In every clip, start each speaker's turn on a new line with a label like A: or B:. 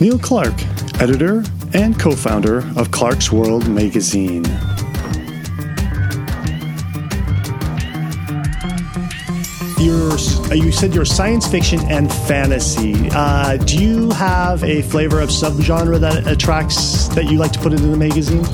A: Neil Clarke, editor and co founder of Clarkesworld magazine. Uh, you said you're science fiction and fantasy. Uh, do you have a flavor of subgenre that attracts that you like to put it in the magazine?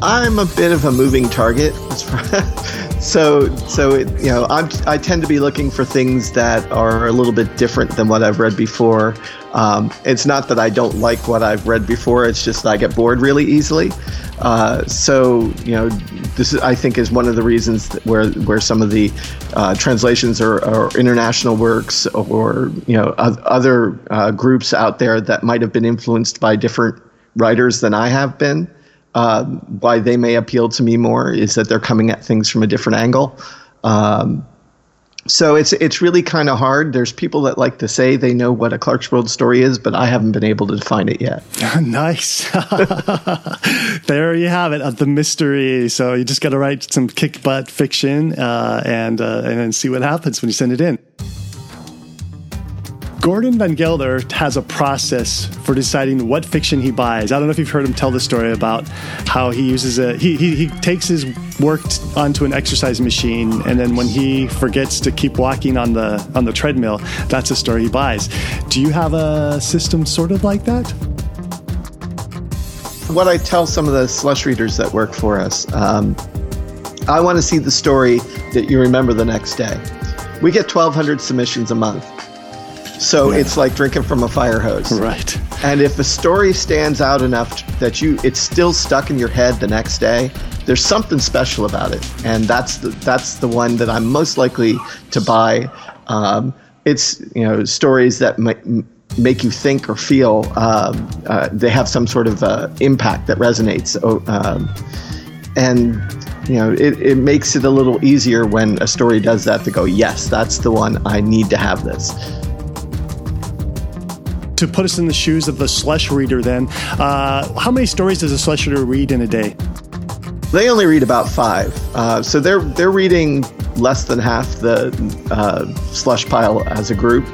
B: I'm a bit of a moving target. so so it, you know I'm, i tend to be looking for things that are a little bit different than what I've read before. Um, it's not that I don't like what I've read before; it's just I get bored really easily. Uh, so you know, this is, I think is one of the reasons where where some of the uh, translations or, or, international works or you know other uh, groups out there that might have been influenced by different writers than I have been uh, why they may appeal to me more is that they're coming at things from a different angle. Um, so it's it's really kind of hard. There's people that like to say they know what a Clarkesworld story is, but I haven't been able to define it yet.
A: nice. there you have it, uh, the mystery. So you just got to write some kick butt fiction uh, and uh, and then see what happens when you send it in. Gordon Van Gelder has a process for deciding what fiction he buys. I don't know if you've heard him tell the story about how he uses a he, he, he takes his work onto an exercise machine and then when he forgets to keep walking on the on the treadmill, that's a story he buys. Do you have a system sort of like that?
B: What I tell some of the slush readers that work for us, um, I want to see the story that you remember the next day. We get 1,200 submissions a month. So yeah. it's like drinking from a fire hose.
A: Right.
B: And if a story stands out enough that you it's still stuck in your head the next day, there's something special about it, and that's the that's the one that I'm most likely to buy. Um, it's you know stories that might make you think or feel. Um, uh, they have some sort of uh, impact that resonates, oh, um, and you know it, it makes it a little easier when a story does that to go, yes, that's the one I need to have this
A: to put us in the shoes of the slush reader, then, uh, how many stories does a slush reader read in a day?
B: They only read about five, uh, so they're they're reading less than half the uh, slush pile as a group.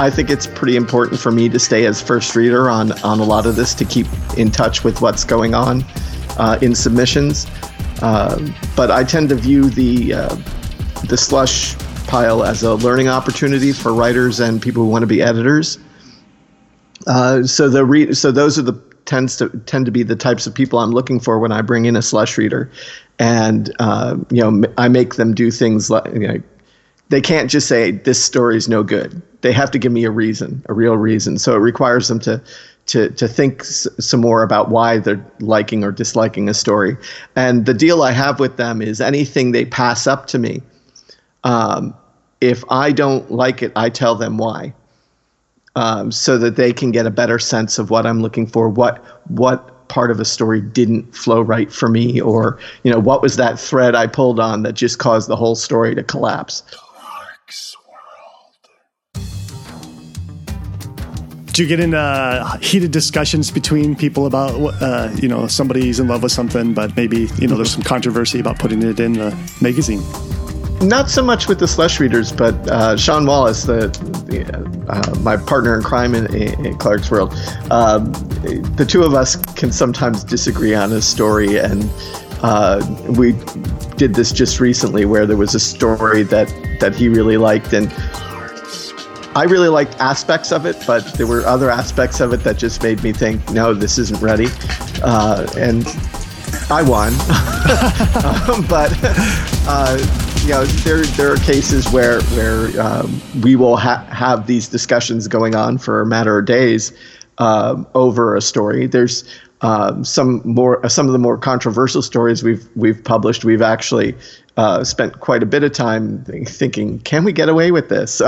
B: I think it's pretty important for me to stay as first reader on on a lot of this to keep in touch with what's going on uh, in submissions. Uh, but I tend to view the uh, the slush pile as a learning opportunity for writers and people who want to be editors. Uh, so the re- so those are the tends to tend to be the types of people I'm looking for when I bring in a slush reader, and uh, you know I make them do things like you know, they can't just say this story is no good. They have to give me a reason, a real reason. So it requires them to to to think s- some more about why they're liking or disliking a story. And the deal I have with them is anything they pass up to me. Um, if I don't like it, I tell them why um, so that they can get a better sense of what I'm looking for, what what part of a story didn't flow right for me, or you know what was that thread I pulled on that just caused the whole story to collapse.
A: Do you get into uh, heated discussions between people about uh, you know somebody's in love with something, but maybe you know there's some controversy about putting it in the magazine?
B: Not so much with the slush readers, but uh, Sean Wallace, the, the uh, my partner in crime in, in Clarkesworld, um, the two of us can sometimes disagree on a story, and uh, we did this just recently where there was a story that that he really liked, and I really liked aspects of it, but there were other aspects of it that just made me think, no, this isn't ready, uh, and I won, um, but uh, you know, there there are cases where where um, we will ha- have these discussions going on for a matter of days um, over a story. There's um, some more some of the more controversial stories we've we've published. We've actually uh, spent quite a bit of time thinking, can we get away with this?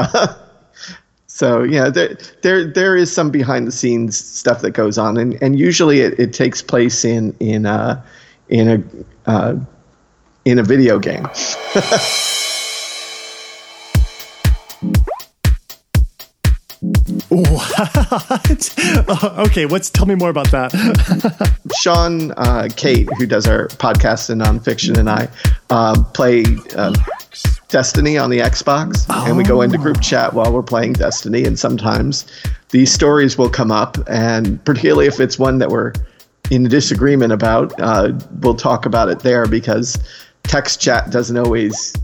B: so yeah, there there there is some behind the scenes stuff that goes on, and and usually it, it takes place in in uh, in a uh, in a video game.
A: What? okay, what's tell me more about that.
B: Sean, uh, Kate, who does our podcast in nonfiction, and I um, play uh, Destiny on the Xbox, oh. and we go into group chat while we're playing Destiny. And sometimes these stories will come up, and particularly if it's one that we're in disagreement about, uh, we'll talk about it there because text chat doesn't always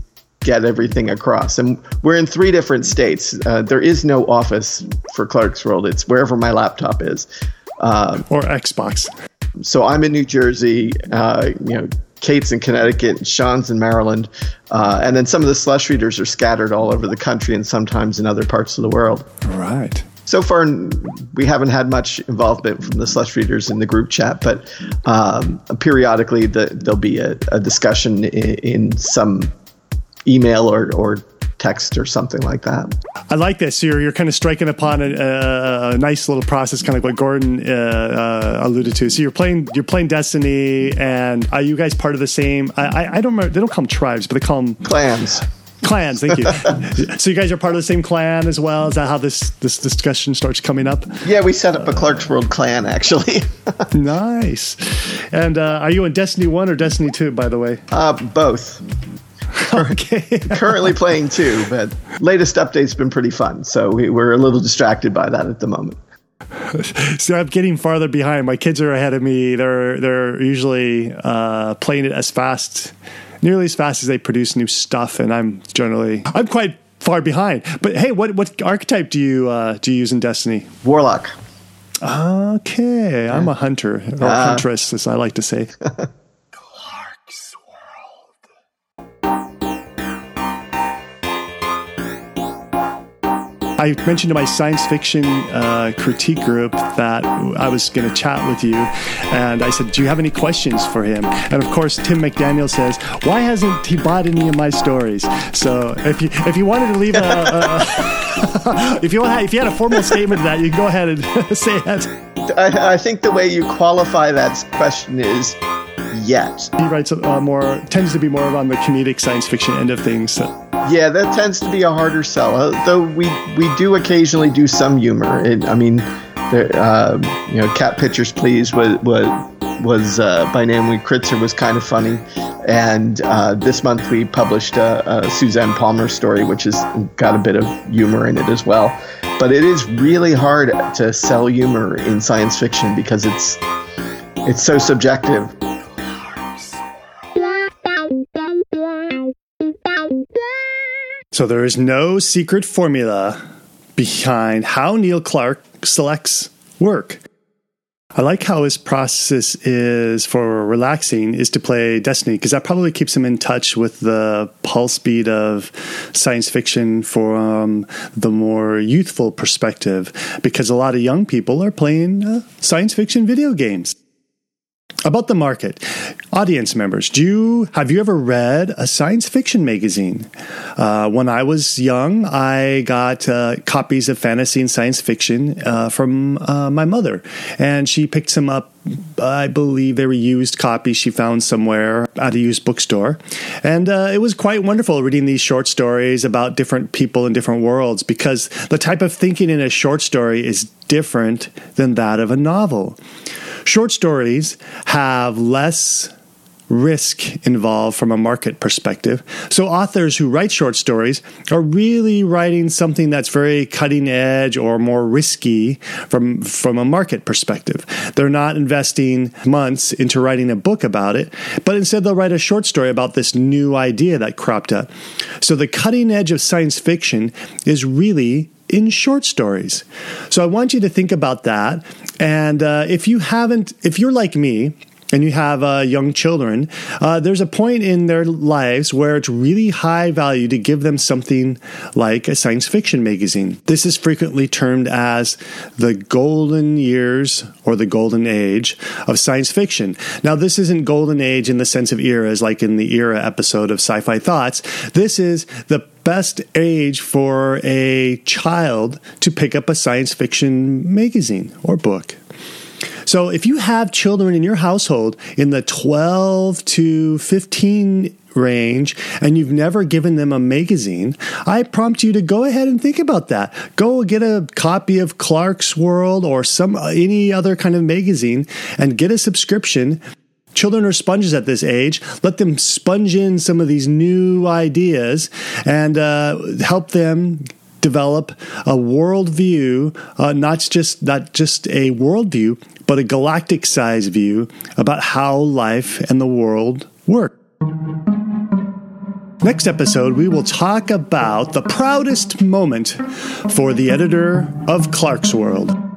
B: get everything across. And we're in three different states. Uh, there is no office for Clarkesworld. It's wherever my laptop is.
A: Uh, or Xbox.
B: So I'm in New Jersey. Uh, you know, Kate's in Connecticut, Sean's in Maryland, uh, and then some of the slush readers are scattered all over the country and sometimes in other parts of the world.
A: Right.
B: So far, we haven't had much involvement from the slush readers in the group chat, but um, periodically the, there'll be a, a discussion in, in some email or, or text or something like that.
A: I like this. You're you're kind of striking upon a, a, a nice little process, kind of like what Gordon uh, uh, alluded to. So you're playing you're playing Destiny, and are you guys part of the same? I, I, I don't remember. They don't call them tribes, but they call them
B: clans.
A: Clans, thank you. so you guys are part of the same clan as well. Is that how this this discussion starts coming up?
B: Yeah, we set up a Clarkesworld clan actually.
A: nice. And uh, are you in Destiny One or Destiny Two? By the way,
B: uh, both.
A: okay.
B: currently playing two, but latest update's been pretty fun. So we, we're a little distracted by that at the moment.
A: so I'm getting farther behind. My kids are ahead of me. They're they're usually uh, playing it as fast, nearly as fast as they produce new stuff, and I'm generally I'm quite far behind. But hey, what what archetype do you uh, do you use in Destiny?
B: Warlock.
A: Okay, I'm a hunter or uh, huntress, as I like to say. I mentioned to my science fiction uh, critique group that I was going to chat with you, and I said, "Do you have any questions for him?" And of course, Tim McDaniel says, "Why hasn't he bought any of my stories?" So if you if you wanted to leave a, a if you if you had a formal statement to that, you can go ahead and say that.
B: I, I think the way you qualify that question is yet.
A: He writes uh, more, tends to be more on the comedic science fiction end of things. So.
B: Yeah, that tends to be a harder sell. Uh, though we we do occasionally do some humor. It, I mean, there, uh, you know, Cat Pictures Please was was was uh, by Naomi Kritzer was kind of funny, and uh, this month we published a, a, Suzanne Palmer story, which has got a bit of humor in it as well. But it is really hard to sell humor in science fiction because it's it's so subjective.
A: So there is no secret formula behind how Neil Clarke selects work. I like how his process is for relaxing is to play Destiny because that probably keeps him in touch with the pulse beat of science fiction from the more youthful perspective because a lot of young people are playing uh, science fiction video games. About the market, audience members, do you have you ever read a science fiction magazine? Uh, when I was young, I got uh, copies of fantasy and science fiction uh, from uh, my mother, and she picked some up. I believe they were used copies she found somewhere at a used bookstore, and uh, it was quite wonderful reading these short stories about different people in different worlds because the type of thinking in a short story is different than that of a novel. Short stories have less risk involved from a market perspective. So authors who write short stories are really writing something that's very cutting edge or more risky from from a market perspective. They're not investing months into writing a book about it, but instead they'll write a short story about this new idea that cropped up. So the cutting edge of science fiction is really in short stories. So I want you to think about that. And uh, if you haven't, if you're like me, and you have uh, young children, uh, there's a point in their lives where it's really high value to give them something like a science fiction magazine. This is frequently termed as the golden years or the golden age of science fiction. Now, this isn't golden age in the sense of eras, like in the era episode of Sci Fi Thoughts. This is the best age for a child to pick up a science fiction magazine or book. So if you have children in your household in the 12 to 15 range and you've never given them a magazine, I prompt you to go ahead and think about that. Go get a copy of Clarkesworld or some any other kind of magazine and get a subscription. Children are sponges at this age. Let them sponge in some of these new ideas and uh, help them develop a worldview, uh, not just not just a worldview, but a galactic size view about how life and the world work. Next episode, we will talk about the proudest moment for the editor of Clarkesworld.